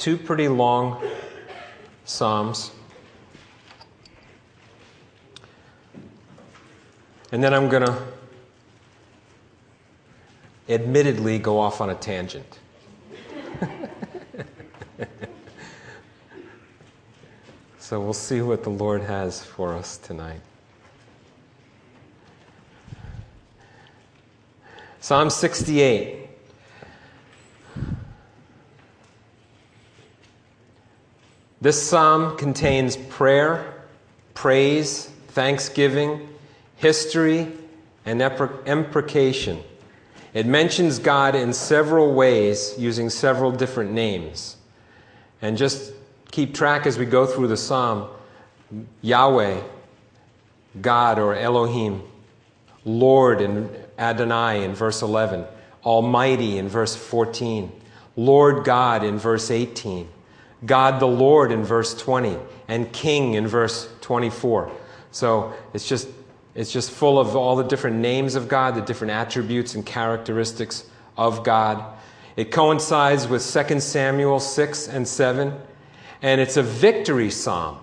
two pretty long Psalms. And then I'm going to admittedly go off on a tangent. so we'll see what the Lord has for us tonight. Psalm 68. This psalm contains prayer, praise, thanksgiving, history, and imprecation. It mentions God in several ways using several different names. And just keep track as we go through the psalm Yahweh, God or Elohim, Lord in Adonai in verse 11, Almighty in verse 14, Lord God in verse 18, God the Lord in verse 20, and King in verse 24. So it's just it's just full of all the different names of God, the different attributes and characteristics of God. It coincides with 2 Samuel 6 and 7, and it's a victory psalm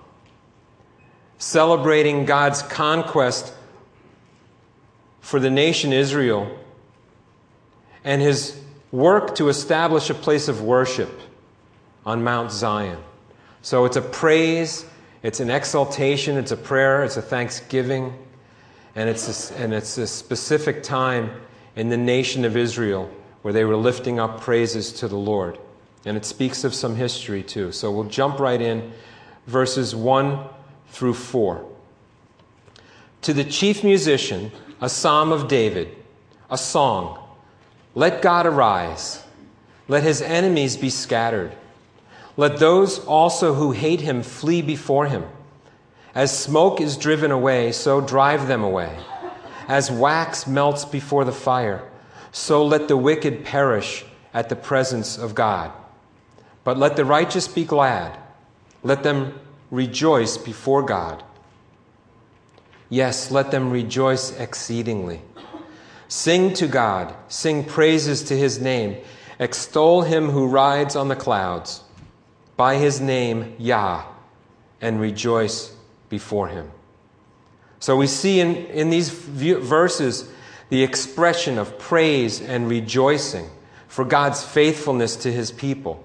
celebrating God's conquest for the nation Israel and his work to establish a place of worship on Mount Zion. So it's a praise, it's an exaltation, it's a prayer, it's a thanksgiving and it's, a, and it's a specific time in the nation of Israel where they were lifting up praises to the Lord. And it speaks of some history too. So we'll jump right in, verses 1 through 4. To the chief musician, a psalm of David, a song. Let God arise. Let his enemies be scattered. Let those also who hate him flee before him. As smoke is driven away, so drive them away. As wax melts before the fire, so let the wicked perish at the presence of God. But let the righteous be glad. Let them rejoice before God. Yes, let them rejoice exceedingly. Sing to God, sing praises to his name. Extol him who rides on the clouds. By his name, Yah, and rejoice before him. So we see in, in these verses the expression of praise and rejoicing for God's faithfulness to his people.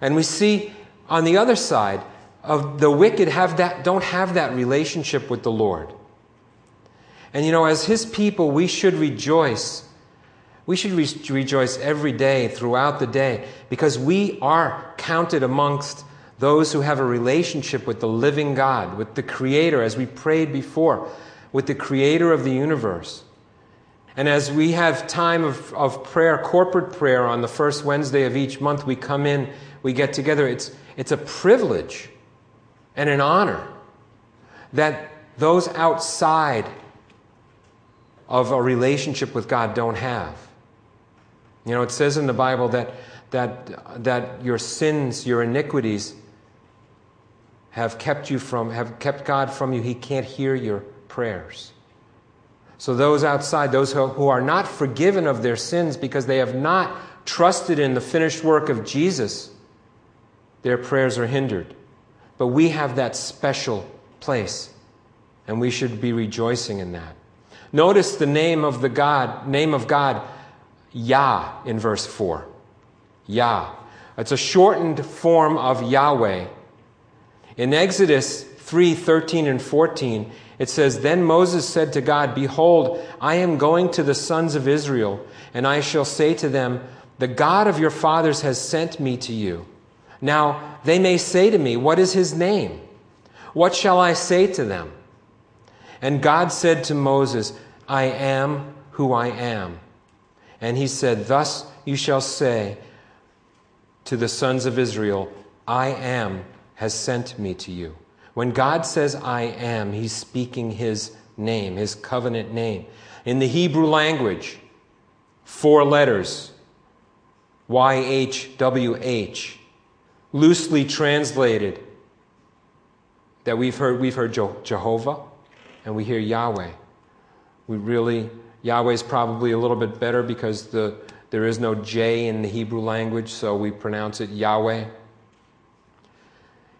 And we see on the other side of the wicked have that, don't have that relationship with the Lord. And you know, as his people, we should rejoice. We should re- rejoice every day, throughout the day, because we are counted amongst those who have a relationship with the living God, with the Creator, as we prayed before, with the Creator of the universe. And as we have time of, of prayer, corporate prayer on the first Wednesday of each month, we come in, we get together. It's, it's a privilege and an honor that those outside of a relationship with God don't have. You know, it says in the Bible that, that, that your sins, your iniquities, have kept you from, have kept God from you, He can't hear your prayers. So, those outside, those who who are not forgiven of their sins because they have not trusted in the finished work of Jesus, their prayers are hindered. But we have that special place, and we should be rejoicing in that. Notice the name of the God, name of God, Yah, in verse 4. Yah. It's a shortened form of Yahweh in Exodus 3 13 and 14, it says, Then Moses said to God, Behold, I am going to the sons of Israel, and I shall say to them, The God of your fathers has sent me to you. Now they may say to me, What is his name? What shall I say to them? And God said to Moses, I am who I am. And he said, Thus you shall say to the sons of Israel, I am has sent me to you. When God says, I am, he's speaking his name, his covenant name. In the Hebrew language, four letters YHWH, loosely translated, that we've heard, we've heard Jehovah and we hear Yahweh. We really, Yahweh is probably a little bit better because the, there is no J in the Hebrew language, so we pronounce it Yahweh.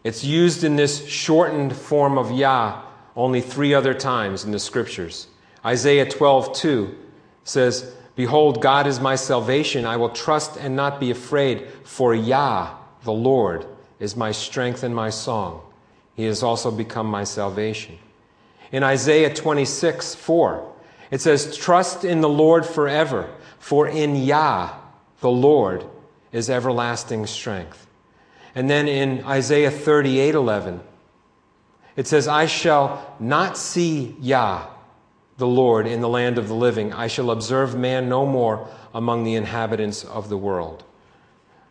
It's used in this shortened form of Yah only three other times in the scriptures. Isaiah 12, 2 says, Behold, God is my salvation. I will trust and not be afraid, for Yah, the Lord, is my strength and my song. He has also become my salvation. In Isaiah 26, 4, it says, Trust in the Lord forever, for in Yah, the Lord, is everlasting strength. And then in Isaiah 38, 11, it says, I shall not see Yah, the Lord, in the land of the living. I shall observe man no more among the inhabitants of the world.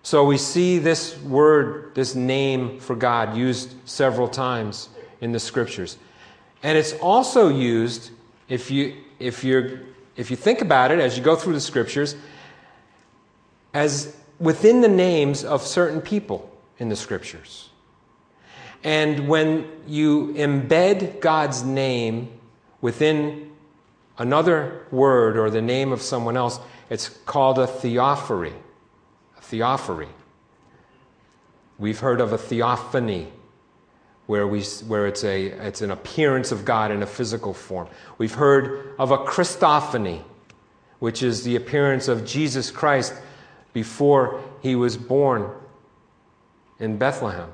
So we see this word, this name for God, used several times in the scriptures. And it's also used, if you, if you're, if you think about it as you go through the scriptures, as within the names of certain people in the scriptures. And when you embed God's name within another word or the name of someone else, it's called a theophany. A theophany. We've heard of a theophany, where, we, where it's, a, it's an appearance of God in a physical form. We've heard of a Christophany, which is the appearance of Jesus Christ before he was born in Bethlehem.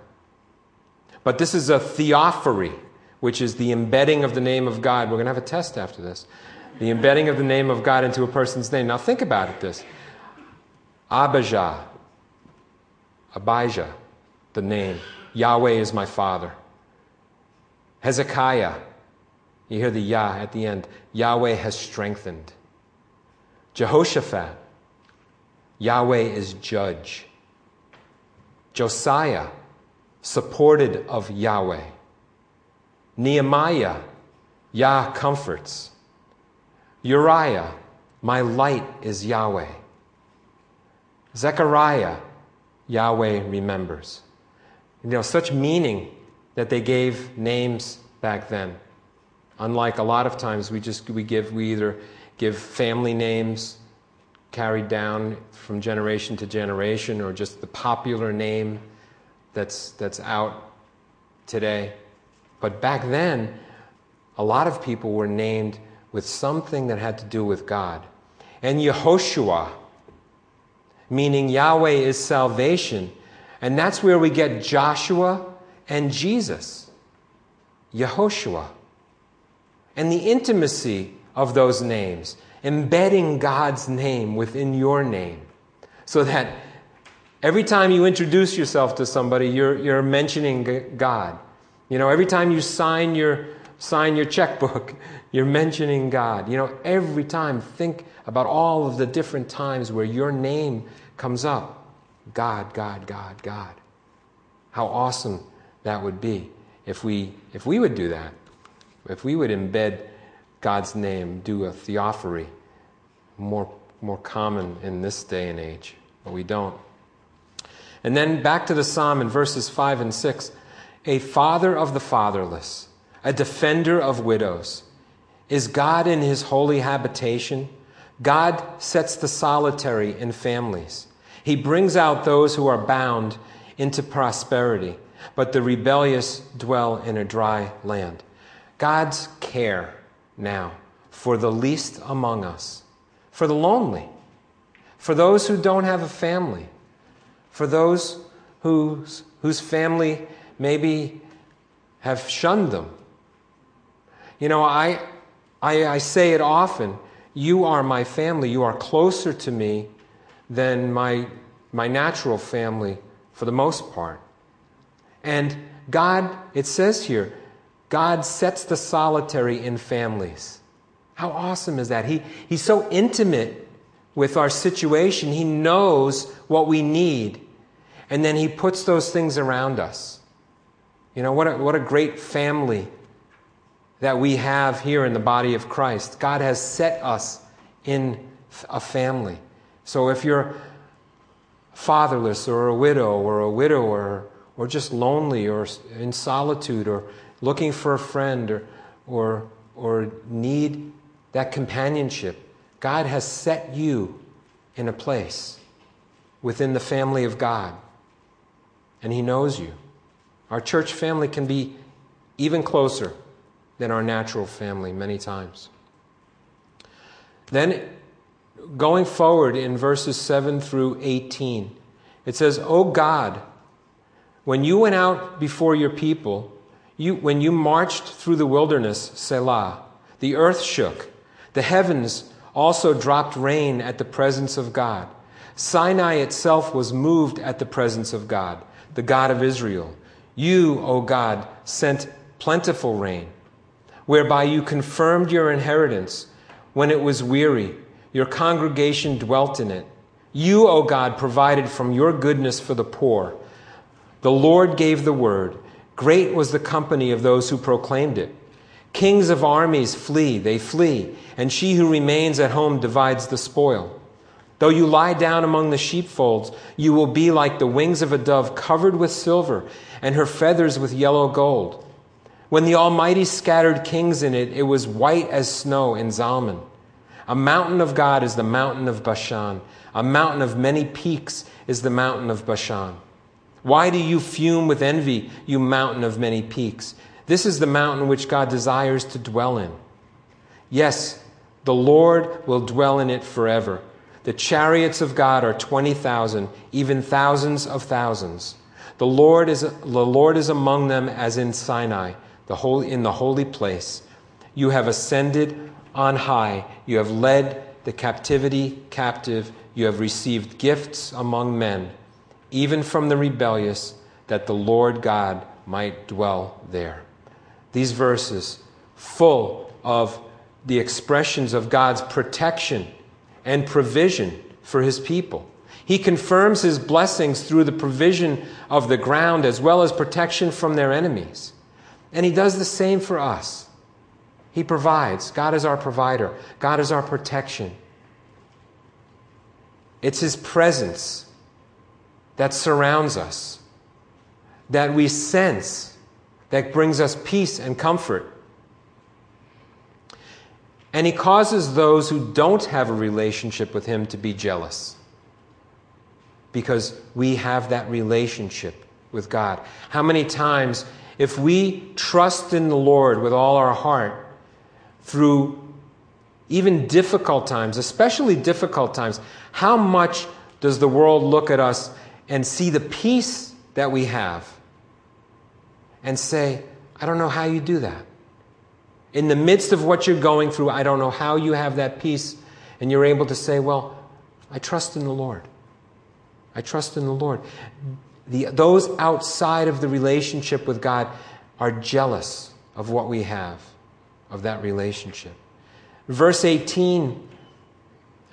But this is a theophany, which is the embedding of the name of God. We're going to have a test after this. The embedding of the name of God into a person's name. Now think about it this. Abijah, Abijah, the name. Yahweh is my father. Hezekiah, you hear the Yah at the end. Yahweh has strengthened. Jehoshaphat, Yahweh is judge. Josiah, supported of Yahweh. Nehemiah, Yah comforts. Uriah, my light is Yahweh. Zechariah, Yahweh remembers. You know, such meaning that they gave names back then. Unlike a lot of times we just we give we either give family names carried down from generation to generation or just the popular name that's, that's out today. But back then, a lot of people were named with something that had to do with God. And Yehoshua, meaning Yahweh is salvation. And that's where we get Joshua and Jesus. Yehoshua. And the intimacy of those names, embedding God's name within your name, so that Every time you introduce yourself to somebody, you're, you're mentioning God. You know, every time you sign your, sign your checkbook, you're mentioning God. You know, every time, think about all of the different times where your name comes up God, God, God, God. How awesome that would be if we, if we would do that. If we would embed God's name, do a theophany, more, more common in this day and age, but we don't. And then back to the psalm in verses 5 and 6 a father of the fatherless, a defender of widows. Is God in his holy habitation? God sets the solitary in families. He brings out those who are bound into prosperity, but the rebellious dwell in a dry land. God's care now for the least among us, for the lonely, for those who don't have a family, for those whose, whose family maybe have shunned them. You know, I, I, I say it often you are my family. You are closer to me than my, my natural family for the most part. And God, it says here, God sets the solitary in families. How awesome is that? He, he's so intimate with our situation. He knows what we need. And then He puts those things around us. You know, what a, what a great family that we have here in the body of Christ. God has set us in a family. So if you're fatherless or a widow or a widower or just lonely or in solitude or looking for a friend or, or, or need that companionship, God has set you in a place within the family of God. And He knows you. Our church family can be even closer than our natural family many times. Then, going forward in verses 7 through 18, it says, O God, when you went out before your people, you, when you marched through the wilderness, Selah, the earth shook, the heavens also dropped rain at the presence of God. Sinai itself was moved at the presence of God, the God of Israel. You, O God, sent plentiful rain, whereby you confirmed your inheritance when it was weary. Your congregation dwelt in it. You, O God, provided from your goodness for the poor. The Lord gave the word. Great was the company of those who proclaimed it. Kings of armies flee, they flee, and she who remains at home divides the spoil. Though you lie down among the sheepfolds, you will be like the wings of a dove covered with silver, and her feathers with yellow gold. When the Almighty scattered kings in it, it was white as snow in Zalmon. A mountain of God is the mountain of Bashan. A mountain of many peaks is the mountain of Bashan. Why do you fume with envy, you mountain of many peaks? This is the mountain which God desires to dwell in. Yes, the Lord will dwell in it forever. The chariots of God are 20,000, even thousands of thousands. The Lord, is, the Lord is among them as in Sinai, the holy, in the holy place. You have ascended on high. You have led the captivity captive. You have received gifts among men, even from the rebellious, that the Lord God might dwell there these verses full of the expressions of God's protection and provision for his people. He confirms his blessings through the provision of the ground as well as protection from their enemies. And he does the same for us. He provides. God is our provider, God is our protection. It's his presence that surrounds us, that we sense that brings us peace and comfort. And he causes those who don't have a relationship with him to be jealous because we have that relationship with God. How many times, if we trust in the Lord with all our heart through even difficult times, especially difficult times, how much does the world look at us and see the peace that we have? and say, I don't know how you do that. In the midst of what you're going through, I don't know how you have that peace. And you're able to say, Well, I trust in the Lord. I trust in the Lord. The, those outside of the relationship with God are jealous of what we have, of that relationship. Verse 18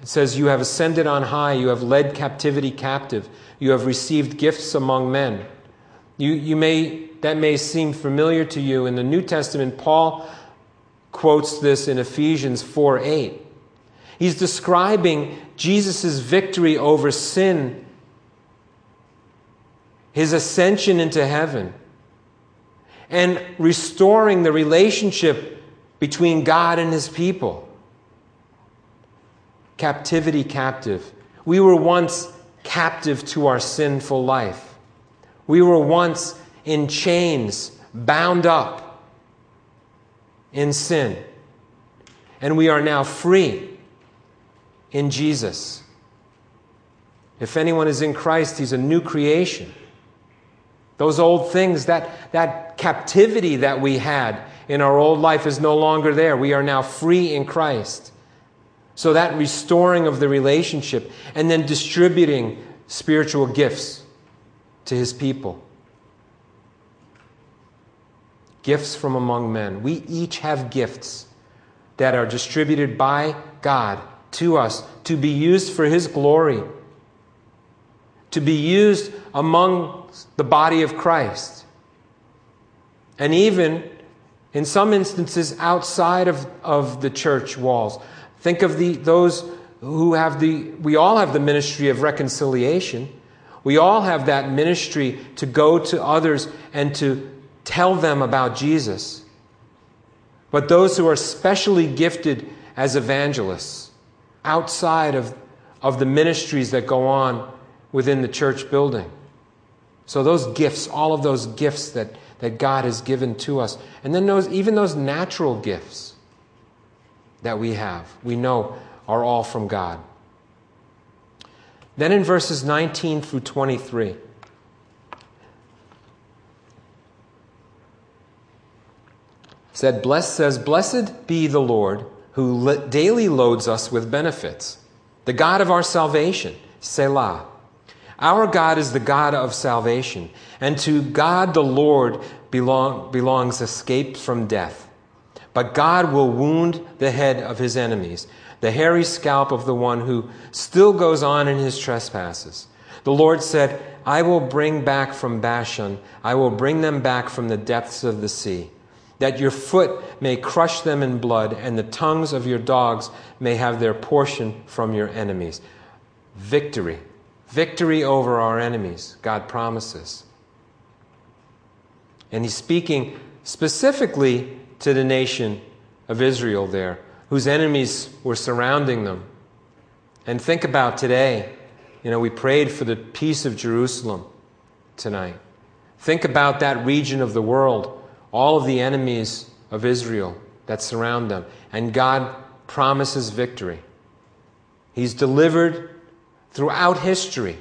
it says, You have ascended on high, you have led captivity captive, you have received gifts among men. You, you may that may seem familiar to you. In the New Testament, Paul quotes this in Ephesians 4 8. He's describing Jesus' victory over sin, his ascension into heaven, and restoring the relationship between God and his people. Captivity captive. We were once captive to our sinful life. We were once in chains, bound up in sin. And we are now free in Jesus. If anyone is in Christ, he's a new creation. Those old things, that, that captivity that we had in our old life is no longer there. We are now free in Christ. So that restoring of the relationship and then distributing spiritual gifts to his people gifts from among men. We each have gifts that are distributed by God to us to be used for His glory, to be used among the body of Christ. And even in some instances outside of, of the church walls. Think of the, those who have the, we all have the ministry of reconciliation. We all have that ministry to go to others and to tell them about Jesus. But those who are specially gifted as evangelists outside of, of the ministries that go on within the church building. So, those gifts, all of those gifts that, that God has given to us, and then those, even those natural gifts that we have, we know are all from God. Then in verses 19 through 23, said, Blessed says, Blessed be the Lord who daily loads us with benefits, the God of our salvation, Selah. Our God is the God of salvation, and to God the Lord belong, belongs escape from death. But God will wound the head of his enemies, the hairy scalp of the one who still goes on in his trespasses. The Lord said, I will bring back from Bashan, I will bring them back from the depths of the sea that your foot may crush them in blood, and the tongues of your dogs may have their portion from your enemies. Victory. Victory over our enemies, God promises. And he's speaking specifically to the nation of Israel there, whose enemies were surrounding them. And think about today. You know, we prayed for the peace of Jerusalem tonight. Think about that region of the world all of the enemies of Israel that surround them. And God promises victory. He's delivered throughout history,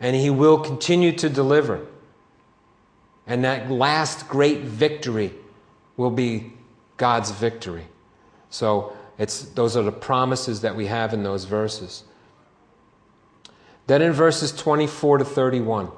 and He will continue to deliver. And that last great victory will be God's victory. So it's, those are the promises that we have in those verses. Then in verses 24 to 31,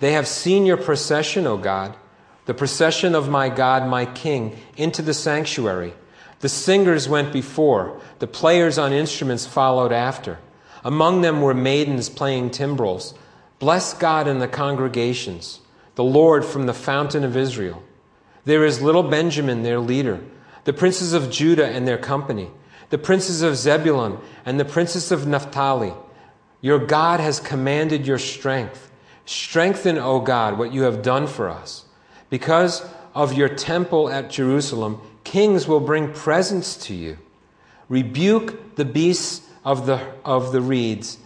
they have seen your procession, O God the procession of my God, my King, into the sanctuary. The singers went before, the players on instruments followed after. Among them were maidens playing timbrels. Bless God in the congregations, the Lord from the fountain of Israel. There is little Benjamin, their leader, the princes of Judah and their company, the princes of Zebulun and the princes of Naphtali. Your God has commanded your strength. Strengthen, O God, what you have done for us. Because of your temple at Jerusalem, kings will bring presents to you. Rebuke the beasts of the, of the reeds,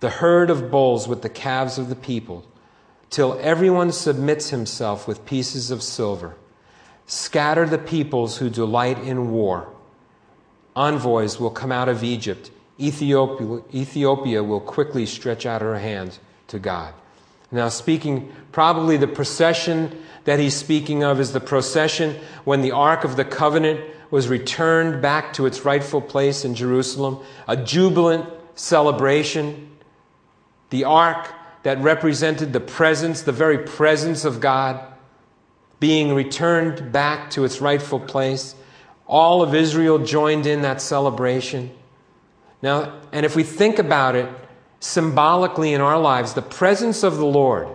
the herd of bulls with the calves of the people, till everyone submits himself with pieces of silver. Scatter the peoples who delight in war. Envoys will come out of Egypt. Ethiopia, will quickly stretch out her hand to God. Now, speaking probably the procession that he's speaking of is the procession when the Ark of the Covenant was returned back to its rightful place in Jerusalem, a jubilant celebration. The Ark that represented the presence, the very presence of God, being returned back to its rightful place. All of Israel joined in that celebration. Now, and if we think about it symbolically in our lives, the presence of the Lord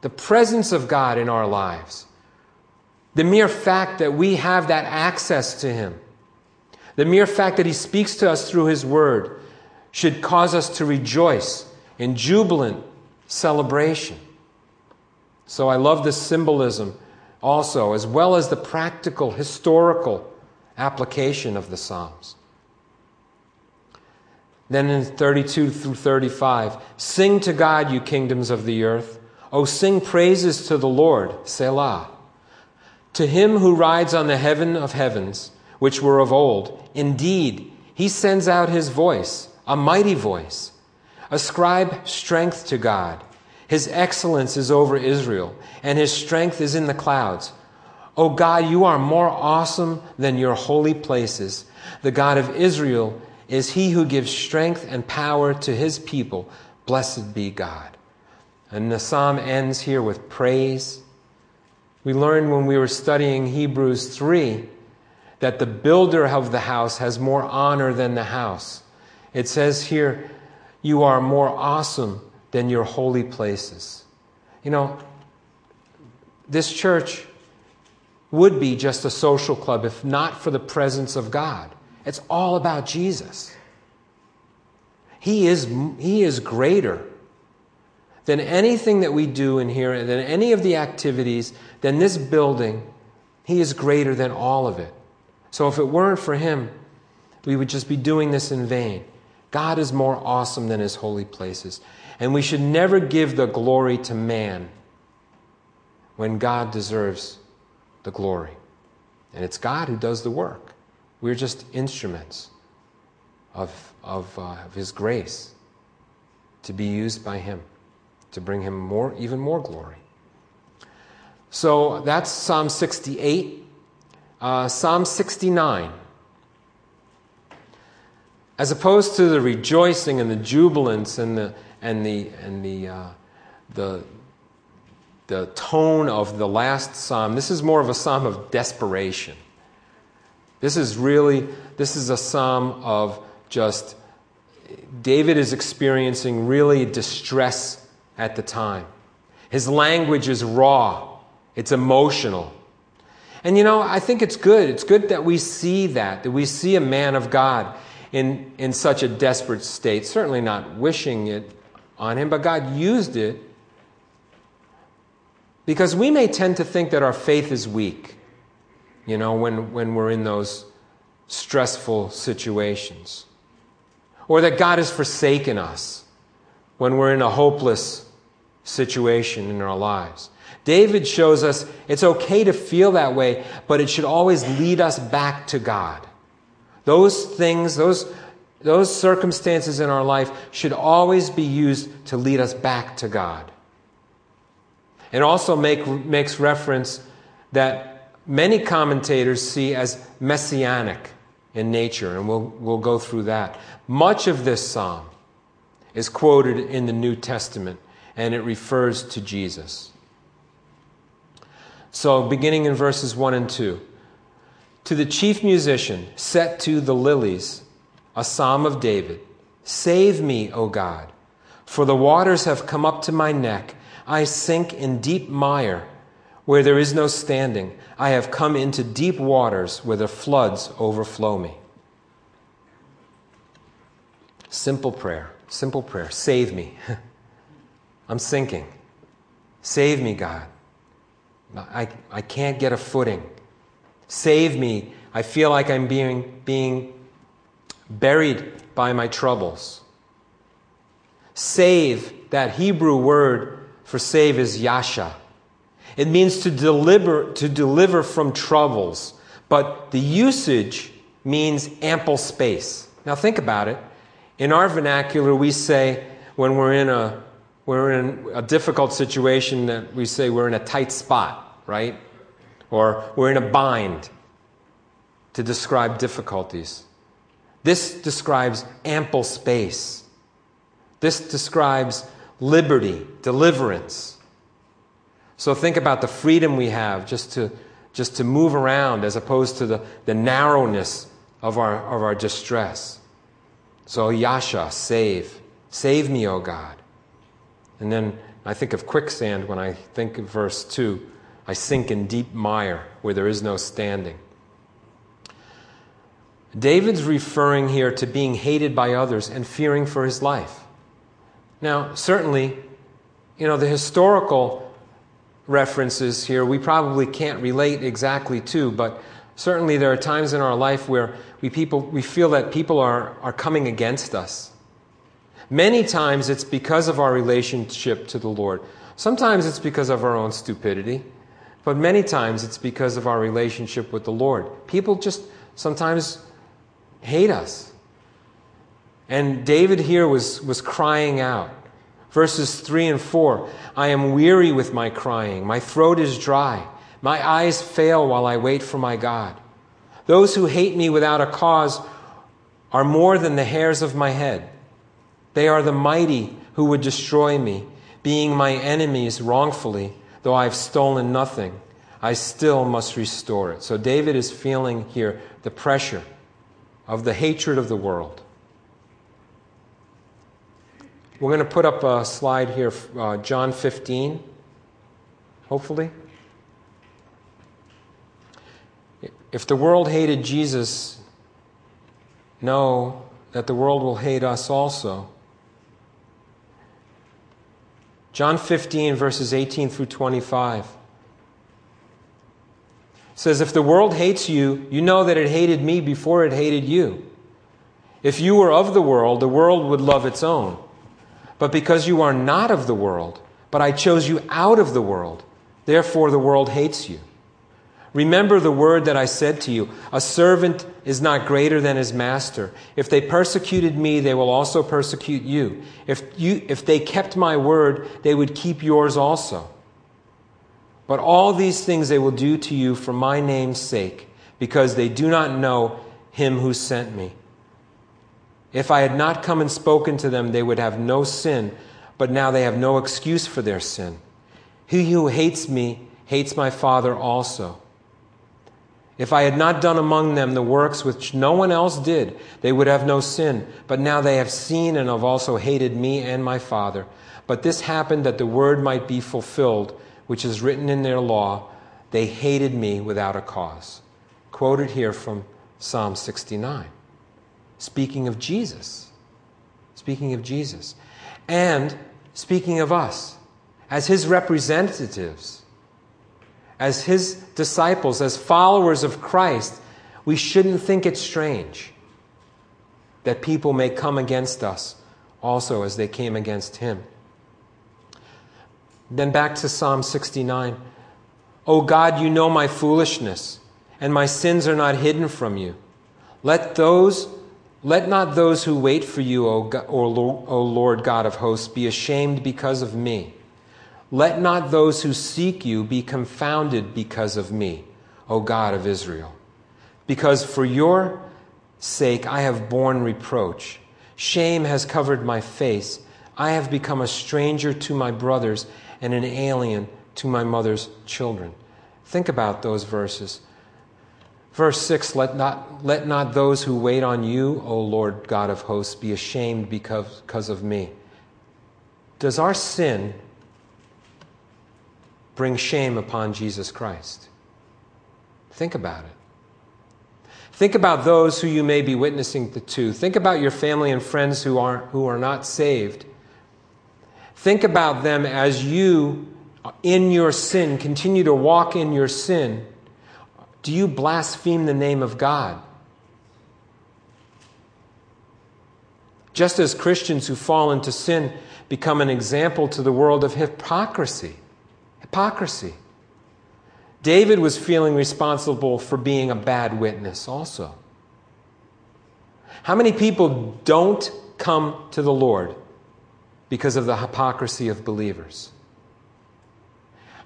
the presence of God in our lives, the mere fact that we have that access to Him, the mere fact that He speaks to us through His Word should cause us to rejoice in jubilant celebration. So I love this symbolism also, as well as the practical, historical application of the Psalms. Then in 32 through 35, sing to God, you kingdoms of the earth. O sing praises to the Lord, Selah. To him who rides on the heaven of heavens, which were of old, indeed, he sends out his voice, a mighty voice. Ascribe strength to God. His excellence is over Israel, and his strength is in the clouds. O God, you are more awesome than your holy places. The God of Israel is he who gives strength and power to his people. Blessed be God. And the psalm ends here with praise. We learned when we were studying Hebrews 3 that the builder of the house has more honor than the house. It says here, You are more awesome than your holy places. You know, this church would be just a social club if not for the presence of God. It's all about Jesus. He is, he is greater than anything that we do in here, than any of the activities, than this building, He is greater than all of it. So if it weren't for Him, we would just be doing this in vain. God is more awesome than His holy places. And we should never give the glory to man when God deserves the glory. And it's God who does the work. We're just instruments of, of, uh, of His grace to be used by Him to bring Him more, even more glory. So that's Psalm 68. Uh, Psalm 69. As opposed to the rejoicing and the jubilance and the, and the, and the, uh, the, the tone of the last psalm, this is more of a psalm of desperation. This is really, this is a psalm of just, David is experiencing really distress at the time. His language is raw, it's emotional. And you know, I think it's good. It's good that we see that, that we see a man of God in, in such a desperate state. Certainly not wishing it on him, but God used it because we may tend to think that our faith is weak, you know, when, when we're in those stressful situations. Or that God has forsaken us when we're in a hopeless situation in our lives. David shows us it's okay to feel that way, but it should always lead us back to God. Those things, those, those circumstances in our life should always be used to lead us back to God. It also make, makes reference that many commentators see as messianic in nature, and we'll, we'll go through that. Much of this psalm is quoted in the New Testament, and it refers to Jesus. So, beginning in verses 1 and 2 To the chief musician, set to the lilies, a psalm of David Save me, O God, for the waters have come up to my neck. I sink in deep mire where there is no standing. I have come into deep waters where the floods overflow me. Simple prayer, simple prayer. Save me. I'm sinking. Save me, God. I, I can't get a footing. Save me. I feel like I'm being, being buried by my troubles. Save, that Hebrew word for save is yasha. It means to deliver, to deliver from troubles, but the usage means ample space. Now think about it. In our vernacular, we say when we're in a we're in a difficult situation that we say we're in a tight spot, right? Or we're in a bind to describe difficulties. This describes ample space. This describes liberty, deliverance. So think about the freedom we have just to, just to move around as opposed to the, the narrowness of our, of our distress. So, Yasha, save. Save me, O God. And then I think of quicksand when I think of verse 2. I sink in deep mire where there is no standing. David's referring here to being hated by others and fearing for his life. Now, certainly, you know, the historical references here we probably can't relate exactly to, but certainly there are times in our life where we, people, we feel that people are, are coming against us. Many times it's because of our relationship to the Lord. Sometimes it's because of our own stupidity, but many times it's because of our relationship with the Lord. People just sometimes hate us. And David here was, was crying out. Verses 3 and 4 I am weary with my crying, my throat is dry, my eyes fail while I wait for my God. Those who hate me without a cause are more than the hairs of my head. They are the mighty who would destroy me, being my enemies wrongfully, though I have stolen nothing. I still must restore it. So David is feeling here the pressure of the hatred of the world. We're going to put up a slide here, uh, John 15, hopefully. If the world hated Jesus, know that the world will hate us also. John 15, verses 18 through 25 says, If the world hates you, you know that it hated me before it hated you. If you were of the world, the world would love its own. But because you are not of the world, but I chose you out of the world, therefore the world hates you. Remember the word that I said to you A servant is not greater than his master. If they persecuted me, they will also persecute you. If, you, if they kept my word, they would keep yours also. But all these things they will do to you for my name's sake, because they do not know him who sent me. If I had not come and spoken to them, they would have no sin, but now they have no excuse for their sin. He who hates me hates my Father also. If I had not done among them the works which no one else did, they would have no sin. But now they have seen and have also hated me and my Father. But this happened that the word might be fulfilled, which is written in their law they hated me without a cause. Quoted here from Psalm 69 speaking of Jesus. Speaking of Jesus. And speaking of us as his representatives, as his disciples, as followers of Christ, we shouldn't think it strange that people may come against us also as they came against him. Then back to Psalm 69. O God, you know my foolishness, and my sins are not hidden from you. Let those let not those who wait for you, o, God, o Lord God of hosts, be ashamed because of me. Let not those who seek you be confounded because of me, O God of Israel. Because for your sake I have borne reproach. Shame has covered my face. I have become a stranger to my brothers and an alien to my mother's children. Think about those verses. Verse 6 let not, let not those who wait on you, O Lord God of hosts, be ashamed because, because of me. Does our sin bring shame upon Jesus Christ? Think about it. Think about those who you may be witnessing to. Think about your family and friends who are, who are not saved. Think about them as you, in your sin, continue to walk in your sin do you blaspheme the name of God? Just as Christians who fall into sin become an example to the world of hypocrisy. Hypocrisy. David was feeling responsible for being a bad witness also. How many people don't come to the Lord because of the hypocrisy of believers?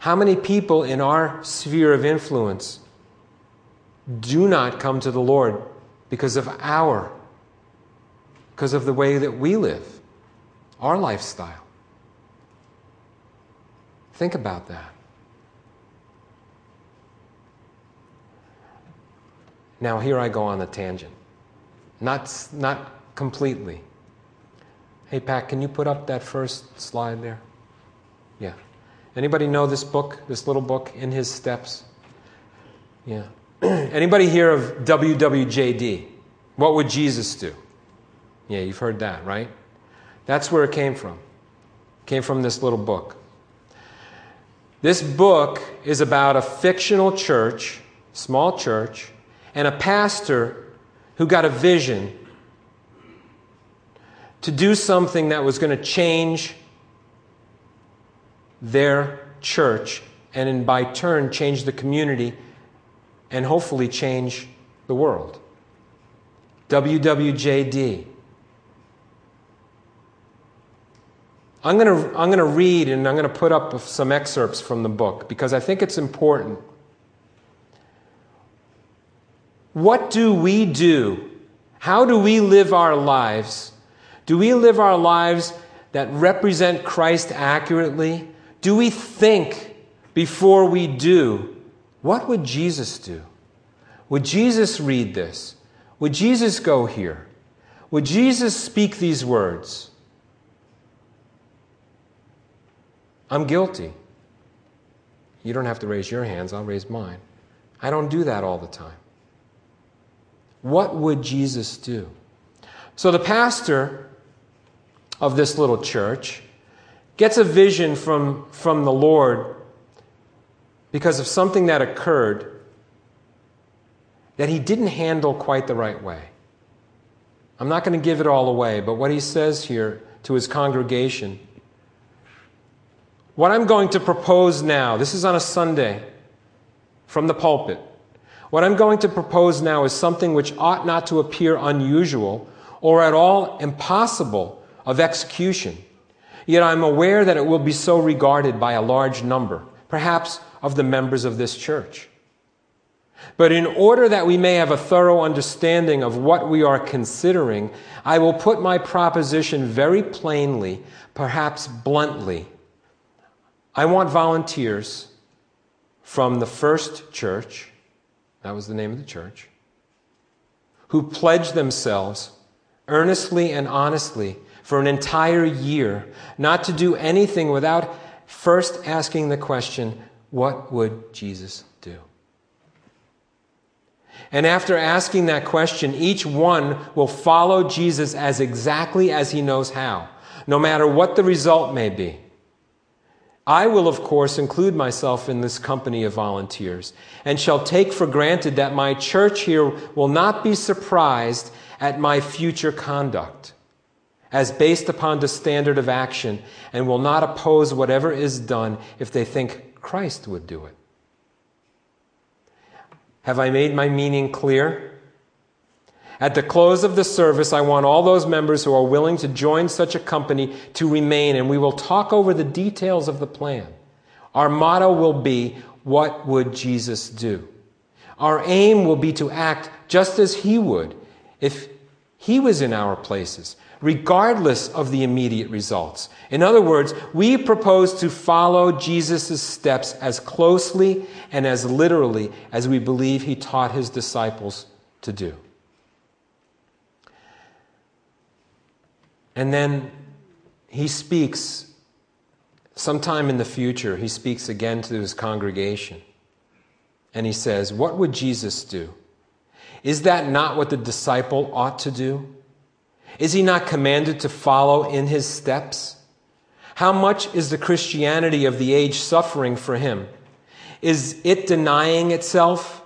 How many people in our sphere of influence do not come to the Lord because of our, because of the way that we live, our lifestyle. Think about that. Now, here I go on a tangent. Not, not completely. Hey, Pat, can you put up that first slide there? Yeah. Anybody know this book, this little book, In His Steps? Yeah. Anybody hear of WWJD? What would Jesus do? Yeah, you've heard that, right? That's where it came from. It came from this little book. This book is about a fictional church, small church, and a pastor who got a vision to do something that was going to change their church and, in, by turn, change the community and hopefully change the world. WWJD. I'm going to I'm going to read and I'm going to put up some excerpts from the book because I think it's important. What do we do? How do we live our lives? Do we live our lives that represent Christ accurately? Do we think before we do? What would Jesus do? Would Jesus read this? Would Jesus go here? Would Jesus speak these words? I'm guilty. You don't have to raise your hands, I'll raise mine. I don't do that all the time. What would Jesus do? So the pastor of this little church gets a vision from, from the Lord because of something that occurred that he didn't handle quite the right way. I'm not going to give it all away, but what he says here to his congregation. What I'm going to propose now, this is on a Sunday from the pulpit. What I'm going to propose now is something which ought not to appear unusual or at all impossible of execution. Yet I'm aware that it will be so regarded by a large number, perhaps of the members of this church. But in order that we may have a thorough understanding of what we are considering, I will put my proposition very plainly, perhaps bluntly. I want volunteers from the first church, that was the name of the church, who pledge themselves earnestly and honestly for an entire year not to do anything without first asking the question, What would Jesus do? And after asking that question, each one will follow Jesus as exactly as he knows how, no matter what the result may be. I will, of course, include myself in this company of volunteers and shall take for granted that my church here will not be surprised at my future conduct as based upon the standard of action and will not oppose whatever is done if they think Christ would do it. Have I made my meaning clear? At the close of the service, I want all those members who are willing to join such a company to remain, and we will talk over the details of the plan. Our motto will be, What would Jesus do? Our aim will be to act just as He would if He was in our places, regardless of the immediate results. In other words, we propose to follow Jesus' steps as closely and as literally as we believe he taught his disciples to do. And then he speaks sometime in the future, he speaks again to his congregation. And he says, What would Jesus do? Is that not what the disciple ought to do? Is he not commanded to follow in his steps? How much is the Christianity of the age suffering for him? Is it denying itself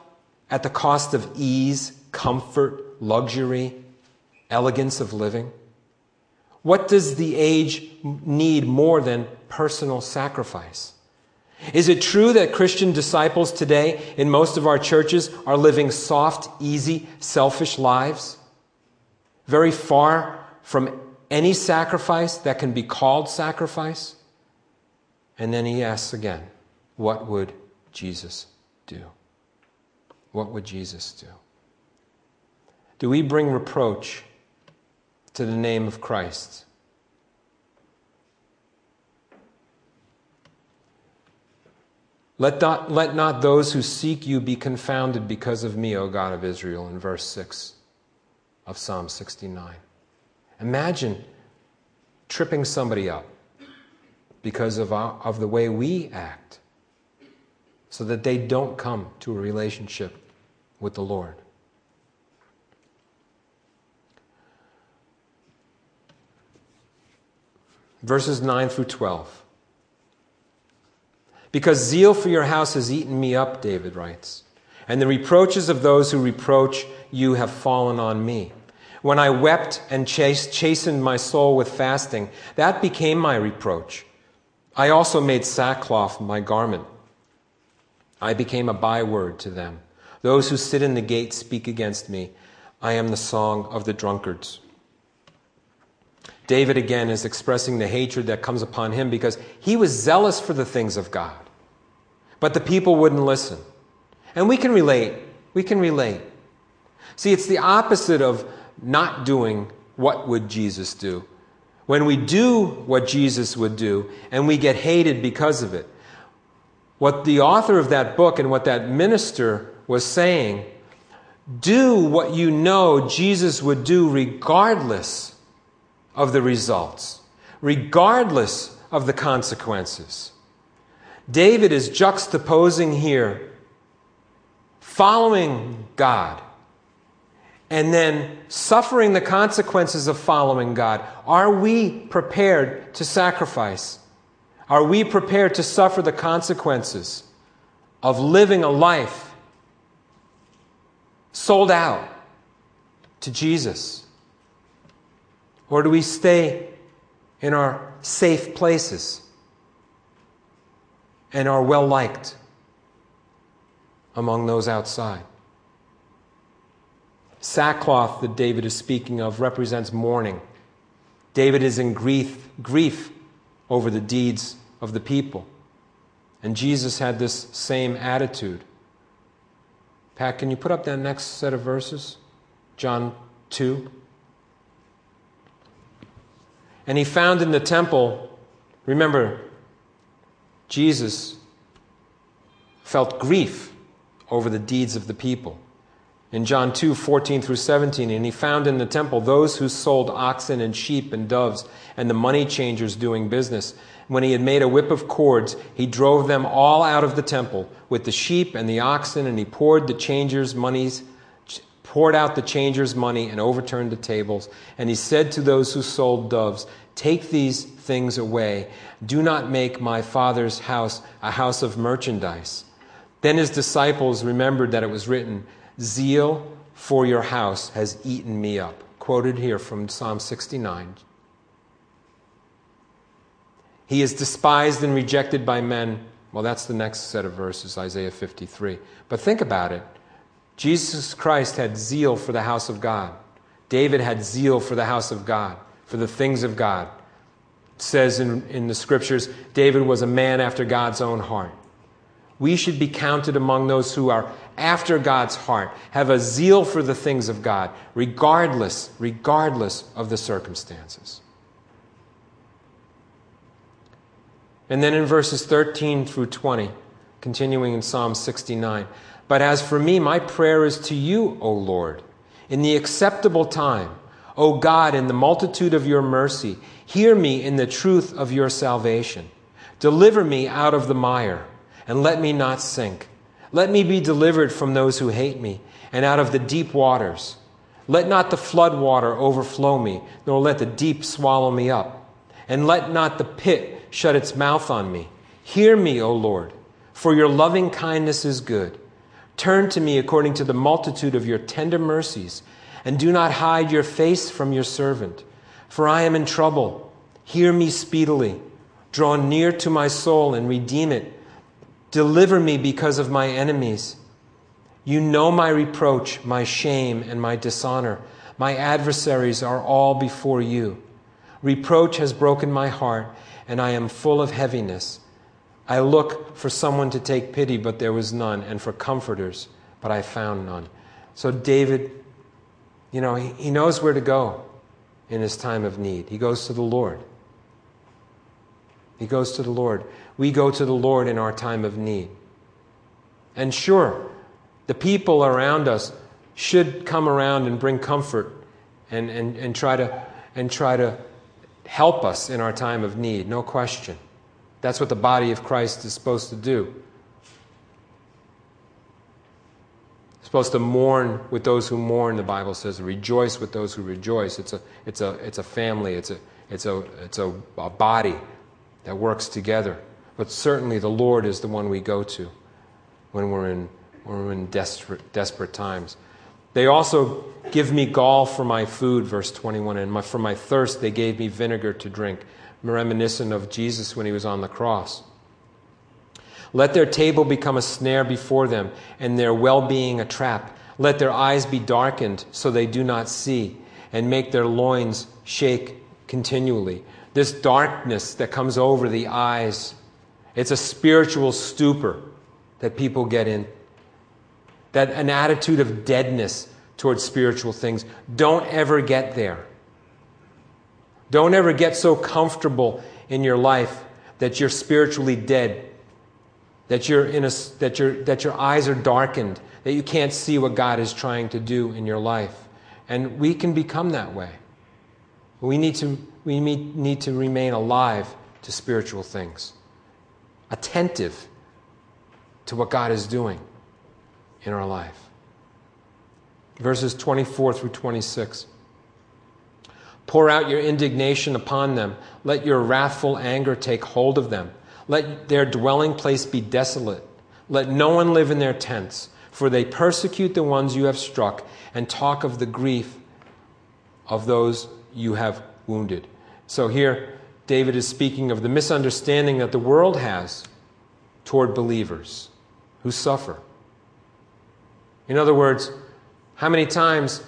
at the cost of ease, comfort, luxury, elegance of living? What does the age need more than personal sacrifice? Is it true that Christian disciples today in most of our churches are living soft, easy, selfish lives? Very far from any sacrifice that can be called sacrifice. And then he asks again, What would Jesus do? What would Jesus do? Do we bring reproach to the name of Christ? Let not, let not those who seek you be confounded because of me, O God of Israel, in verse 6 of Psalm 69. Imagine tripping somebody up because of, our, of the way we act so that they don't come to a relationship with the Lord. Verses 9 through 12. Because zeal for your house has eaten me up, David writes, and the reproaches of those who reproach you have fallen on me. When I wept and chastened my soul with fasting, that became my reproach. I also made sackcloth my garment. I became a byword to them. Those who sit in the gate speak against me. I am the song of the drunkards. David again is expressing the hatred that comes upon him because he was zealous for the things of God. But the people wouldn't listen. And we can relate. We can relate. See, it's the opposite of not doing what would Jesus do. When we do what Jesus would do and we get hated because of it. What the author of that book and what that minister was saying, do what you know Jesus would do regardless of the results, regardless of the consequences. David is juxtaposing here following God and then suffering the consequences of following God. Are we prepared to sacrifice? Are we prepared to suffer the consequences of living a life sold out to Jesus? Or do we stay in our safe places and are well liked among those outside. Sackcloth that David is speaking of represents mourning. David is in grief, grief over the deeds of the people. And Jesus had this same attitude. Pat, can you put up that next set of verses? John 2. And he found in the temple, remember, Jesus felt grief over the deeds of the people. In John 2 14 through 17, and he found in the temple those who sold oxen and sheep and doves, and the money changers doing business. When he had made a whip of cords, he drove them all out of the temple with the sheep and the oxen, and he poured the changers' monies, poured out the changers' money, and overturned the tables. And he said to those who sold doves, Take these things away. Do not make my father's house a house of merchandise. Then his disciples remembered that it was written, Zeal for your house has eaten me up. Quoted here from Psalm 69. He is despised and rejected by men. Well, that's the next set of verses, Isaiah 53. But think about it. Jesus Christ had zeal for the house of God. David had zeal for the house of God, for the things of God. It says in, in the scriptures, David was a man after God's own heart. We should be counted among those who are after God's heart, have a zeal for the things of God, regardless, regardless of the circumstances. And then in verses 13 through 20, continuing in Psalm 69, but as for me, my prayer is to you, O Lord, in the acceptable time. O God, in the multitude of your mercy, hear me in the truth of your salvation. Deliver me out of the mire and let me not sink. Let me be delivered from those who hate me, and out of the deep waters. Let not the flood water overflow me, nor let the deep swallow me up. And let not the pit shut its mouth on me. Hear me, O Lord, for your loving kindness is good. Turn to me according to the multitude of your tender mercies, and do not hide your face from your servant. For I am in trouble. Hear me speedily. Draw near to my soul and redeem it Deliver me because of my enemies. You know my reproach, my shame, and my dishonor. My adversaries are all before you. Reproach has broken my heart, and I am full of heaviness. I look for someone to take pity, but there was none, and for comforters, but I found none. So, David, you know, he, he knows where to go in his time of need. He goes to the Lord. He goes to the Lord we go to the Lord in our time of need. And sure, the people around us should come around and bring comfort and, and, and, try, to, and try to help us in our time of need, no question. That's what the body of Christ is supposed to do. Supposed to mourn with those who mourn, the Bible says, rejoice with those who rejoice. It's a, it's a, it's a family, it's, a, it's, a, it's a, a body that works together. But certainly the Lord is the one we go to when we're in, when we're in desperate, desperate times. They also give me gall for my food, verse 21, and my, for my thirst they gave me vinegar to drink, reminiscent of Jesus when he was on the cross. Let their table become a snare before them, and their well being a trap. Let their eyes be darkened so they do not see, and make their loins shake continually. This darkness that comes over the eyes it's a spiritual stupor that people get in. That an attitude of deadness towards spiritual things. Don't ever get there. Don't ever get so comfortable in your life that you're spiritually dead. That, you're in a, that, you that your eyes are darkened, that you can't see what God is trying to do in your life. And we can become that way. We need to, we need to remain alive to spiritual things attentive to what God is doing in our life. Verses 24 through 26. Pour out your indignation upon them. Let your wrathful anger take hold of them. Let their dwelling place be desolate. Let no one live in their tents, for they persecute the ones you have struck and talk of the grief of those you have wounded. So here, David is speaking of the misunderstanding that the world has toward believers who suffer. In other words, how many times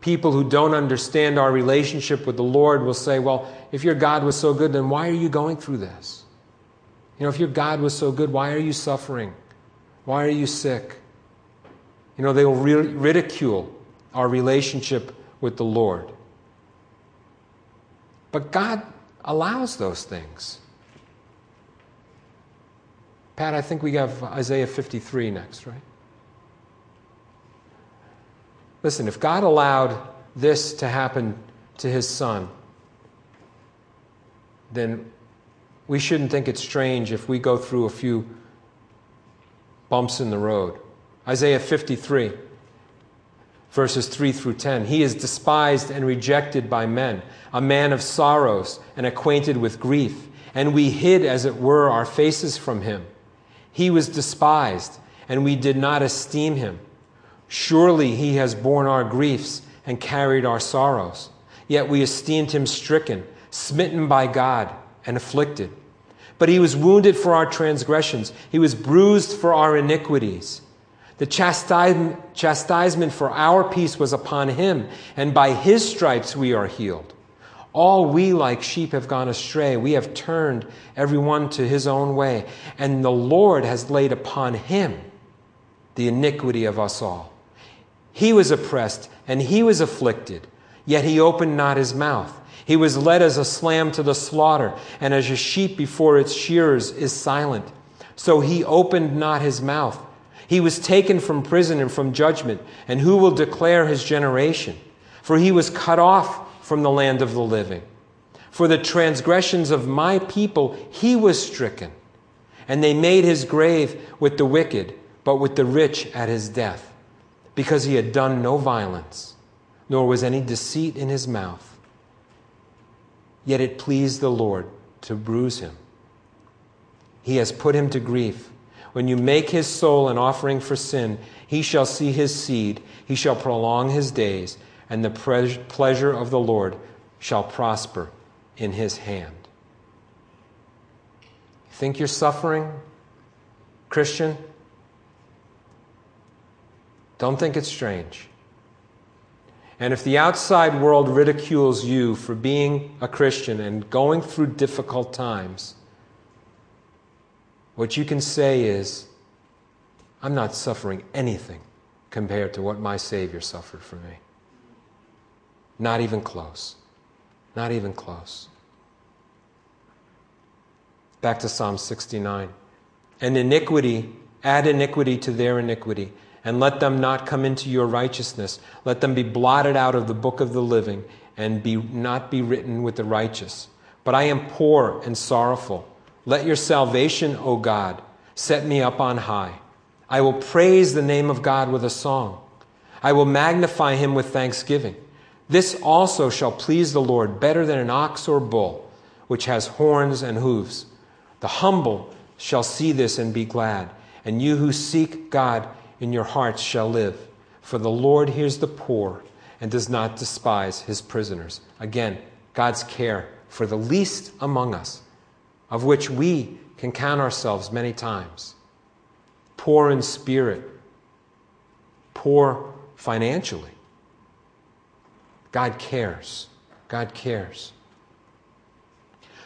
people who don't understand our relationship with the Lord will say, Well, if your God was so good, then why are you going through this? You know, if your God was so good, why are you suffering? Why are you sick? You know, they will ridicule our relationship with the Lord. But God allows those things. Pat, I think we have Isaiah 53 next, right? Listen, if God allowed this to happen to his son, then we shouldn't think it's strange if we go through a few bumps in the road. Isaiah 53, verses 3 through 10. He is despised and rejected by men, a man of sorrows and acquainted with grief, and we hid, as it were, our faces from him. He was despised, and we did not esteem him. Surely he has borne our griefs and carried our sorrows. Yet we esteemed him stricken, smitten by God and afflicted. But he was wounded for our transgressions, he was bruised for our iniquities. The chastisement for our peace was upon him, and by his stripes we are healed. All we like sheep have gone astray. We have turned every one to his own way, and the Lord has laid upon him the iniquity of us all. He was oppressed and he was afflicted, yet he opened not his mouth. He was led as a lamb to the slaughter, and as a sheep before its shearers is silent. So he opened not his mouth. He was taken from prison and from judgment, and who will declare his generation? For he was cut off from the land of the living. For the transgressions of my people he was stricken, and they made his grave with the wicked, but with the rich at his death, because he had done no violence, nor was any deceit in his mouth. Yet it pleased the Lord to bruise him. He has put him to grief. When you make his soul an offering for sin, he shall see his seed, he shall prolong his days, and the pleasure of the Lord shall prosper in his hand. Think you're suffering, Christian? Don't think it's strange. And if the outside world ridicules you for being a Christian and going through difficult times, what you can say is, I'm not suffering anything compared to what my Savior suffered for me. Not even close. Not even close. Back to Psalm 69. And iniquity, add iniquity to their iniquity and let them not come into your righteousness. Let them be blotted out of the book of the living and be not be written with the righteous. But I am poor and sorrowful. Let your salvation, O God, set me up on high. I will praise the name of God with a song. I will magnify him with thanksgiving. This also shall please the Lord better than an ox or bull, which has horns and hooves. The humble shall see this and be glad, and you who seek God in your hearts shall live. For the Lord hears the poor and does not despise his prisoners. Again, God's care for the least among us, of which we can count ourselves many times. Poor in spirit, poor financially. God cares. God cares.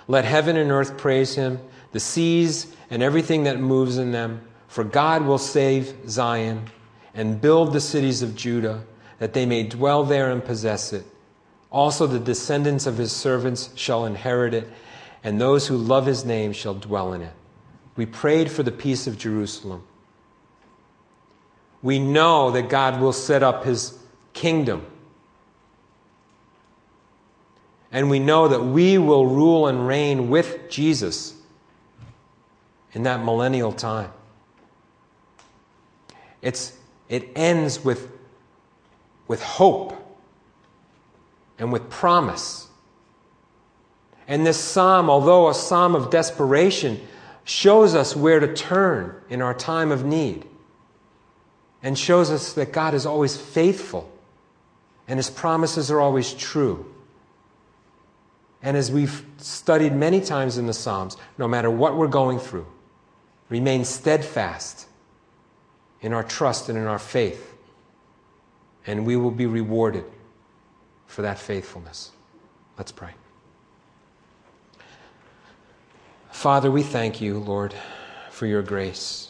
Let heaven and earth praise him, the seas and everything that moves in them. For God will save Zion and build the cities of Judah, that they may dwell there and possess it. Also, the descendants of his servants shall inherit it, and those who love his name shall dwell in it. We prayed for the peace of Jerusalem. We know that God will set up his kingdom. And we know that we will rule and reign with Jesus in that millennial time. It's, it ends with, with hope and with promise. And this psalm, although a psalm of desperation, shows us where to turn in our time of need and shows us that God is always faithful and his promises are always true. And as we've studied many times in the Psalms, no matter what we're going through, remain steadfast in our trust and in our faith, and we will be rewarded for that faithfulness. Let's pray. Father, we thank you, Lord, for your grace.